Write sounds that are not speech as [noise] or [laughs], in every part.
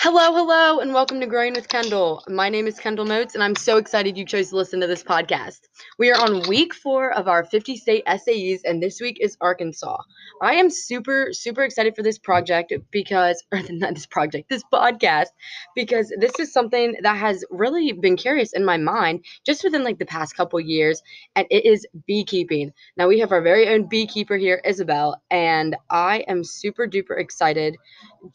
Hello, hello, and welcome to Growing with Kendall. My name is Kendall Moats, and I'm so excited you chose to listen to this podcast. We are on week four of our 50 state SAEs, and this week is Arkansas. I am super, super excited for this project because, [laughs] or not this project, this podcast, because this is something that has really been curious in my mind just within like the past couple years, and it is beekeeping. Now, we have our very own beekeeper here, Isabel, and I am super duper excited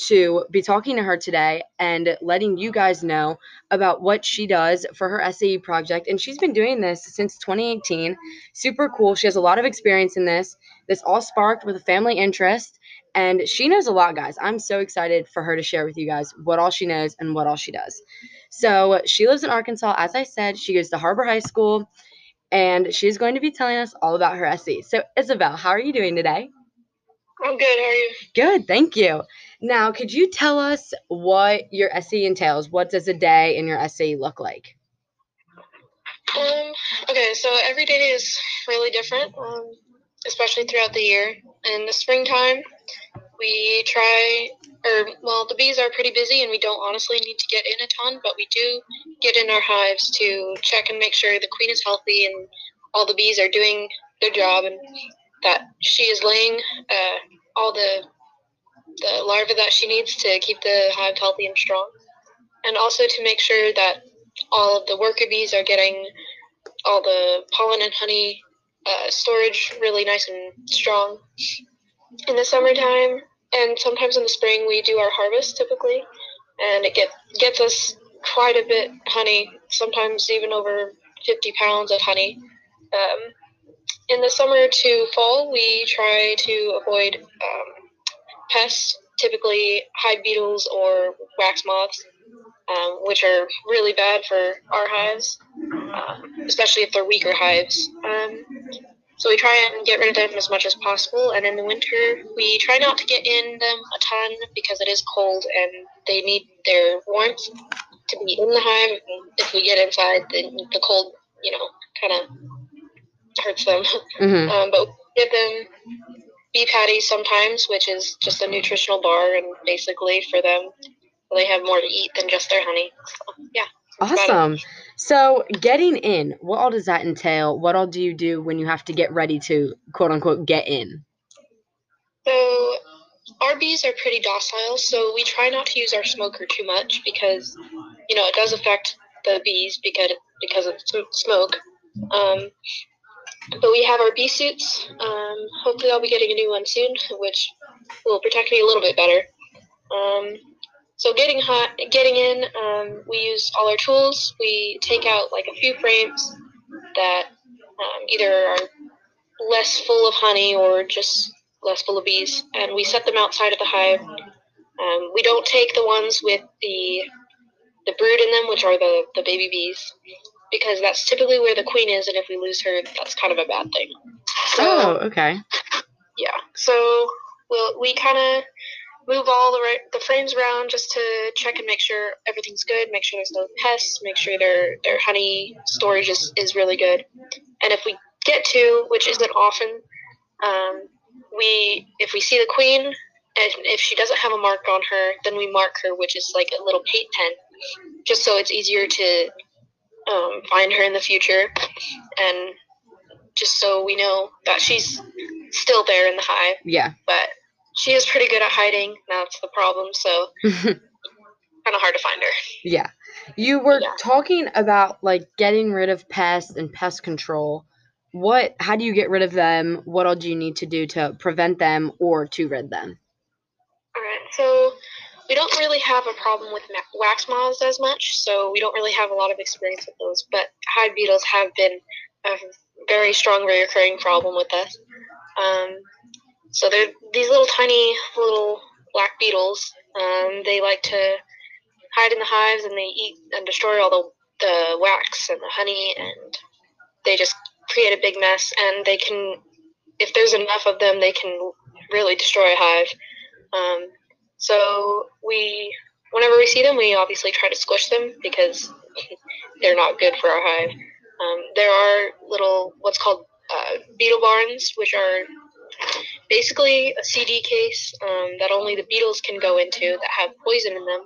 to be talking to her today and letting you guys know about what she does for her SAE project. And she's been doing this since 2018. Super cool. She has a lot of experience in this. This all sparked with a family interest. And she knows a lot, guys. I'm so excited for her to share with you guys what all she knows and what all she does. So she lives in Arkansas. As I said, she goes to Har-Ber High School and she's going to be telling us all about her SAE. So, Isabel, how are you doing today? I'm good. How are you? Good, thank you. Now, could you tell us what your SAE entails? What does a day in your SAE look like? Um. Okay. So every day is really different, um, especially throughout the year. In the springtime, we try, or well, the bees are pretty busy, and we don't honestly need to get in a ton, but we do get in our hives to check and make sure the queen is healthy and all the bees are doing their job, and that she is laying uh, all the the larvae that she needs to keep the hive healthy and strong, and also to make sure that all of the worker bees are getting all the pollen and honey uh, storage really nice and strong. In the summertime and sometimes in the spring, we do our harvest typically, and it get, gets us quite a bit honey, sometimes even over 50 pounds of honey. Um, in the summer to fall, we try to avoid um, pests, typically hive beetles or wax moths, um, which are really bad for our hives, uh, especially if they're weaker hives. Um, so we try and get rid of them as much as possible. And in the winter, we try not to get in them a ton because it is cold and they need their warmth to be in the hive. If we get inside, then the cold, you know, kind of hurts them. Mm-hmm. Um, but we give them bee patties sometimes, which is just a nutritional bar, and basically for them, they have more to eat than just their honey. So, yeah. Awesome. So, getting in, what all does that entail? What all do you do when you have to get ready to quote unquote get in? So, our bees are pretty docile, so we try not to use our smoker too much because, you know, it does affect the bees because because of smoke. Um, but we have our bee suits. Um, hopefully, I'll be getting a new one soon, which will protect me a little bit better. Um, so getting hot, getting in, um, we use all our tools. We take out like a few frames that um, either are less full of honey or just less full of bees, and we set them outside of the hive. Um, we don't take the ones with the the brood in them, which are the, the baby bees because that's typically where the queen is, and if we lose her, that's kind of a bad thing. So, oh, okay. Yeah. So we'll, we kind of move all the right, the frames around just to check and make sure everything's good, make sure there's no pests, make sure their their honey storage is, is really good. And if we get to, which isn't often, um, we if we see the queen and if she doesn't have a mark on her, then we mark her, which is like a little paint pen, just so it's easier to um, find her in the future, and just so we know that she's still there in the hive. Yeah. But she is pretty good at hiding. That's the problem. So [laughs] kind of hard to find her. Yeah. You were yeah. talking about like getting rid of pests and pest control. What? How do you get rid of them? What all do you need to do to prevent them or to rid them? All right. So we don't really have a problem with wax moths as much, so we don't really have a lot of experience with those. But hive beetles have been a very strong recurring problem with us. Um, so they're these little tiny little black beetles. Um, they like to hide in the hives and they eat and destroy all the the wax and the honey, and they just create a big mess. And they can, if there's enough of them, they can really destroy a hive. Um, so we, whenever we see them, we obviously try to squish them because they're not good for our hive. Um, there are little what's called uh, beetle barns, which are basically a CD case um, that only the beetles can go into that have poison in them.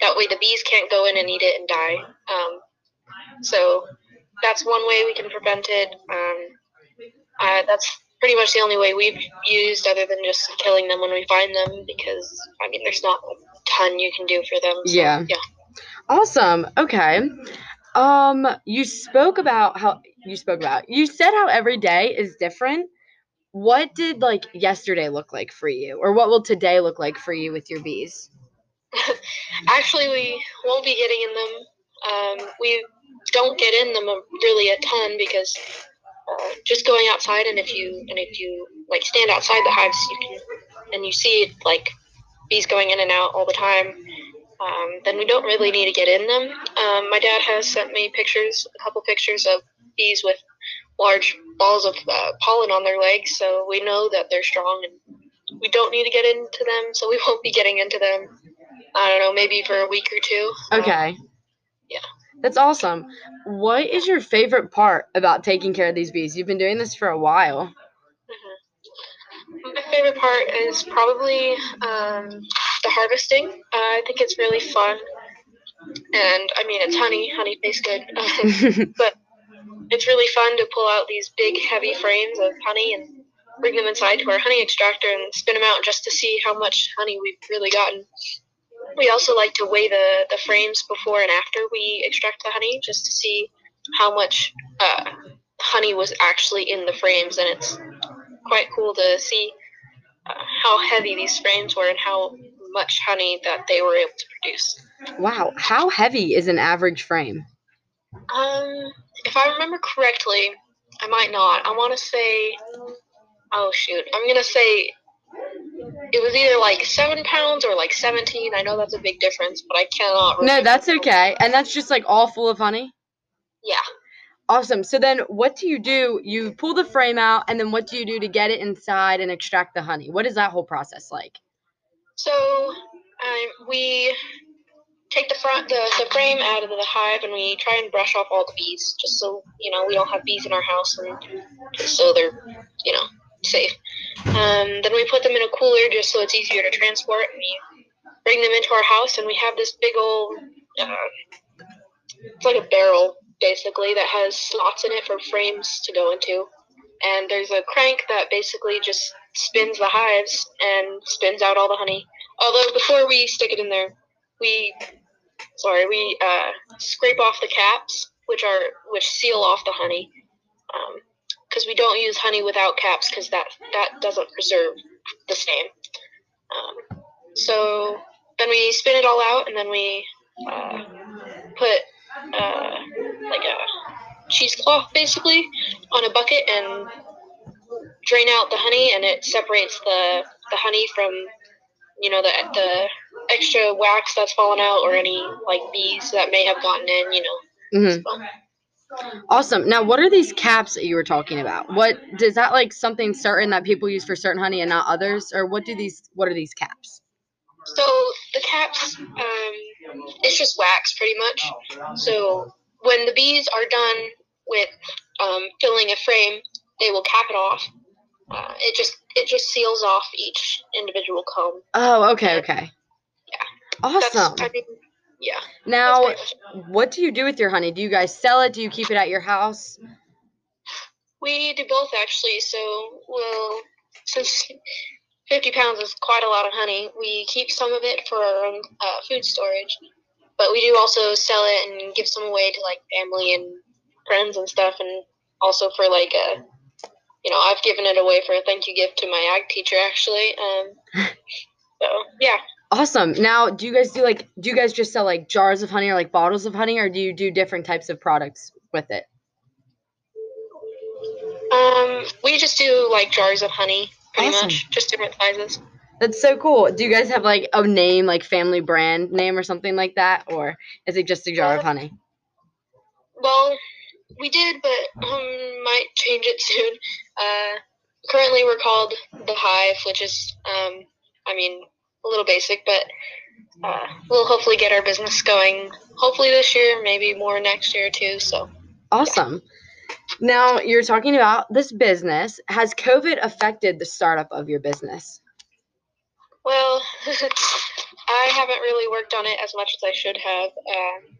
that way the bees can't go in and eat it and die. Um, so that's one way we can prevent it. Um, uh, that's pretty much the only way we've used, other than just killing them when we find them, because I mean, there's not a ton you can do for them. So, Yeah. Yeah. Awesome. Okay. Um, you spoke about how you spoke about. You said how every day is different. What did like yesterday look like for you, or what will today look like for you with your bees? [laughs] Actually, we won't be getting in them. Um, we don't get in them really a ton because uh, just going outside and if you and if you like stand outside the hives, you can and you see like bees going in and out all the time. Um, then we don't really need to get in them. Um, my dad has sent me pictures, a couple pictures of bees with large balls of uh, pollen on their legs, so we know that they're strong and we don't need to get into them. So we won't be getting into them. I don't know, maybe for a week or two. Um, Okay. yeah. That's awesome. What is your favorite part about taking care of these bees? You've been doing this for a while. Mhm. My favorite part is probably um, the harvesting. Uh, I think it's really fun, and I mean it's honey. Honey tastes good. [laughs] [laughs] But it's really fun to pull out these big, heavy frames of honey and bring them inside to our honey extractor and spin them out just to see how much honey we've really gotten. We also like to weigh the, the frames before and after we extract the honey just to see how much uh, honey was actually in the frames, and it's quite cool to see uh, how heavy these frames were and how much honey that they were able to produce. wow. How heavy is an average frame? Um, if I remember correctly, I might not. I want to say, oh shoot, I'm gonna say it was either like seven pounds or like seventeen. I know that's a big difference, but I cannot. No, that's okay. And that's just like all full of honey? Yeah. Awesome. So then what do you do? You pull the frame out and then what do you do to get it inside and extract the honey? What is that whole process like? So um, we take the front the, the frame out of the hive and we try and brush off all the bees, just so you know we don't have bees in our house and just so they're you know safe. Um, then we put them in a cooler just so it's easier to transport. We bring them into our house and we have this big old uh, it's like a barrel basically that has slots in it for frames to go into. And there's a crank that basically just spins the hives and spins out all the honey. Although before we stick it in there, we sorry we uh, scrape off the caps, which are which seal off the honey, because we don't use honey without caps because that that doesn't preserve the same. Um, so then we spin it all out, and then we uh, put uh, like a cheesecloth basically on a bucket and drain out the honey, and it separates the the honey from you know the the extra wax that's fallen out or any like bees that may have gotten in. You know. hmm So, Awesome. Now, what are these caps that you were talking about? What does that like something certain that people use for certain honey and not others, or what do these? What are these caps? so the caps, um, it's just wax pretty much. So when the bees are done with um, filling a frame, they will cap it off. Uh, it just it just seals off each individual comb. Oh, okay, okay. That's, Awesome. I mean, yeah. Now, pretty much it. what do you do with your honey? Do you guys sell it? Do you keep it at your house? We do both actually. So we'll since 50 pounds is quite a lot of honey, we keep some of it for our own uh, food storage. But we do also sell it and give some away to like family and friends and stuff, and also for like a, you know, I've given it away for a thank you gift to my ag teacher actually. Um, [laughs] so yeah, Awesome. Now, do you guys do like? Do you guys just sell like jars of honey or like bottles of honey, or do you do different types of products with it? um, we just do like jars of honey, pretty Awesome. much, just different sizes. That's so cool. Do you guys have like a name, like family brand name or something like that, or is it just a jar of honey? Well, we did, but um, might change it soon. Uh, currently, we're called the Hive, which is, um, I mean, a little basic, but uh, we'll hopefully get our business going. Hopefully this year, maybe more next year too. So, Awesome. Now, you're talking about this business. Has COVID affected the startup of your business? well, [laughs] I haven't really worked on it as much as I should have. Um,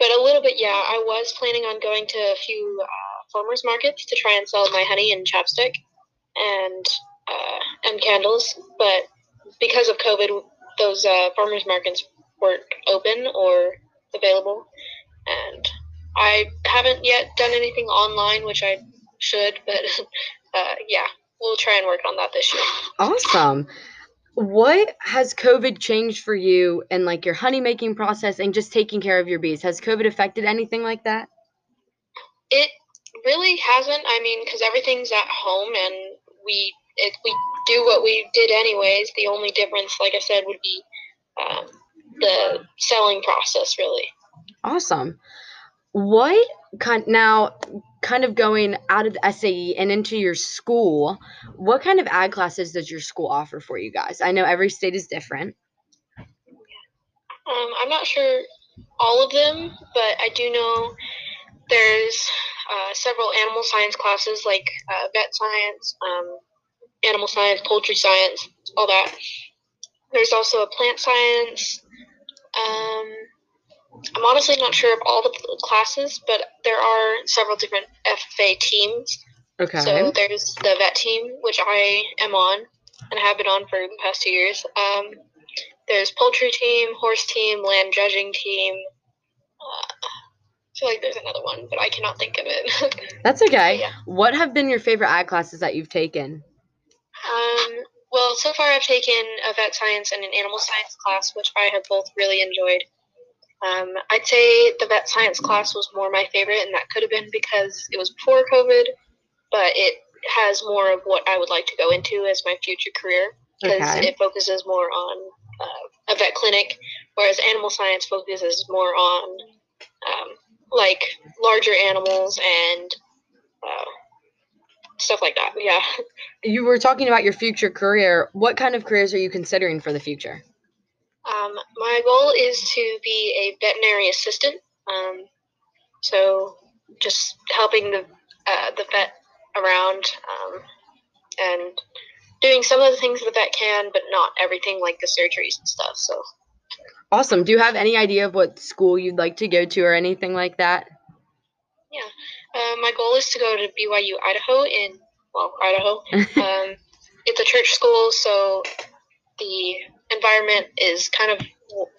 but a little bit, yeah. I was planning on going to a few uh, farmers markets to try and sell my honey and chapstick and uh, and candles. But because of COVID, those uh, farmers markets weren't open or available, and I haven't yet done anything online, which I should. But [laughs] uh, yeah, we'll try and work on that this year. Awesome. What has COVID changed for you and like your honey making process and just taking care of your bees? Has COVID affected anything like that? It really hasn't. I mean, because everything's at home and we it, we do what we did anyways. The only difference, like I said, would be um, the selling process, really. Awesome. What kind now? Kind of going out of the SAE and into your school. What kind of ag classes does your school offer for you guys? I know every state is different. Um, I'm not sure all of them, but I do know there's uh, several animal science classes like uh, vet science, um, animal science, poultry science, all that. There's also a plant science. Um, I'm honestly not sure of all the classes, but there are several different FFA teams. Okay. So there's the vet team, which I am on and have been on for the past two years. Um, there's poultry team, horse team, land judging team. Uh, I feel like there's another one, but I cannot think of it. [laughs] That's okay. Yeah. What have been your favorite ag classes that you've taken? Um, well, so far I've taken a vet science and an animal science class, which I have both really enjoyed. Um, I'd say the vet science class was more my favorite, and that could have been because it was before COVID, but it has more of what I would like to go into as my future career because Okay. it focuses more on uh, a vet clinic, whereas animal science focuses more on um, like larger animals and uh, stuff like that. Yeah. You were talking about your future career. What kind of careers are you considering for the future? Um, my goal is to be a veterinary assistant. Um, so just helping the uh, the vet around um, and doing some of the things the vet can, but not everything like the surgeries and stuff. So Awesome. Do you have any idea of what school you'd like to go to or anything like that? Uh, my goal is to go to BYU Idaho in well Idaho. [laughs] um, it's a church school, so the environment is kind of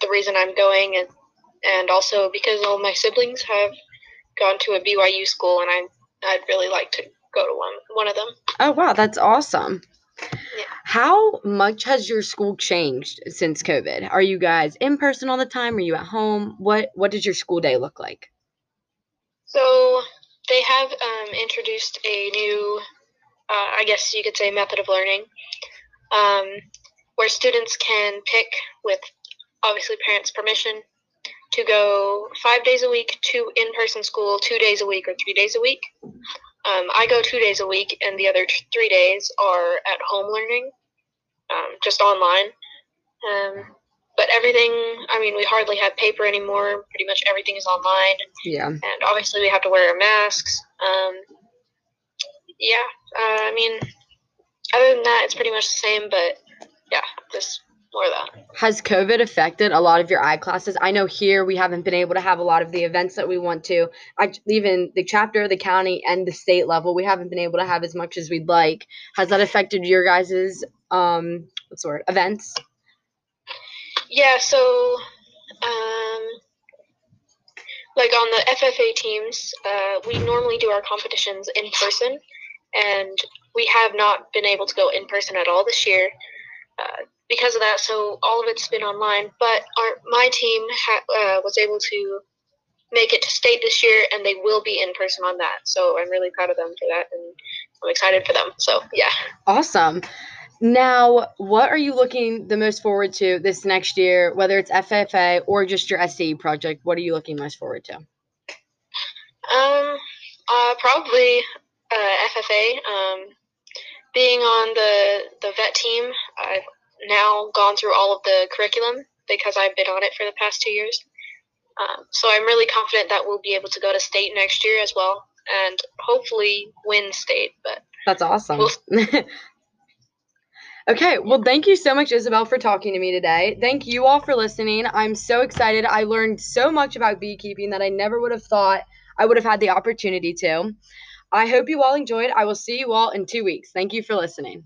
the reason I'm going, and and also because all my siblings have gone to a BYU school, and I I'd really like to go to one one of them. Oh, wow. That's awesome. Yeah. How much has your school changed since COVID? Are you guys in person all the time? Are you at home? What What does your school day look like? So they have um, introduced a new, uh, I guess you could say, method of learning, um, where students can pick, with obviously parents' permission, to go five days a week to in-person school, two days a week, or three days a week. Um, I go two days a week, and the other three days are at home learning, um, just online. But everything, I mean, we hardly have paper anymore. Pretty much everything is online Yeah. and obviously we have to wear our masks. Um, yeah, uh, I mean, other than that, it's pretty much the same, but yeah, just more of that. Has COVID affected a lot of your ag classes? I know here we haven't been able to have a lot of the events that we want to. I, even the chapter, the county, and the state level, we haven't been able to have as much as we'd like. Has that affected your guys' um, what's the word? Events? Yeah, so um, like on the FFA teams, uh, we normally do our competitions in person, and we have not been able to go in person at all this year. Uh, because of that, so all of it's been online. But our my team ha- uh, was able to make it to state this year, and they will be in person on that. So I'm really proud of them for that, and I'm excited for them. So yeah. Awesome. Now, what are you looking the most forward to this next year, whether it's FFA or just your SAE project? What are you looking most forward to? Um, uh, probably uh, FFA. Um, being on the the vet team, I've now gone through all of the curriculum because I've been on it for the past two years. Um, so I'm really confident that we'll be able to go to state next year as well, and hopefully win state. But That's awesome. Well- [laughs] Okay, well, thank you so much, Isabel, for talking to me today. Thank you all for listening. I'm so excited. I learned so much about beekeeping that I never would have thought I would have had the opportunity to. I hope you all enjoyed. I will see you all in two weeks. Thank you for listening.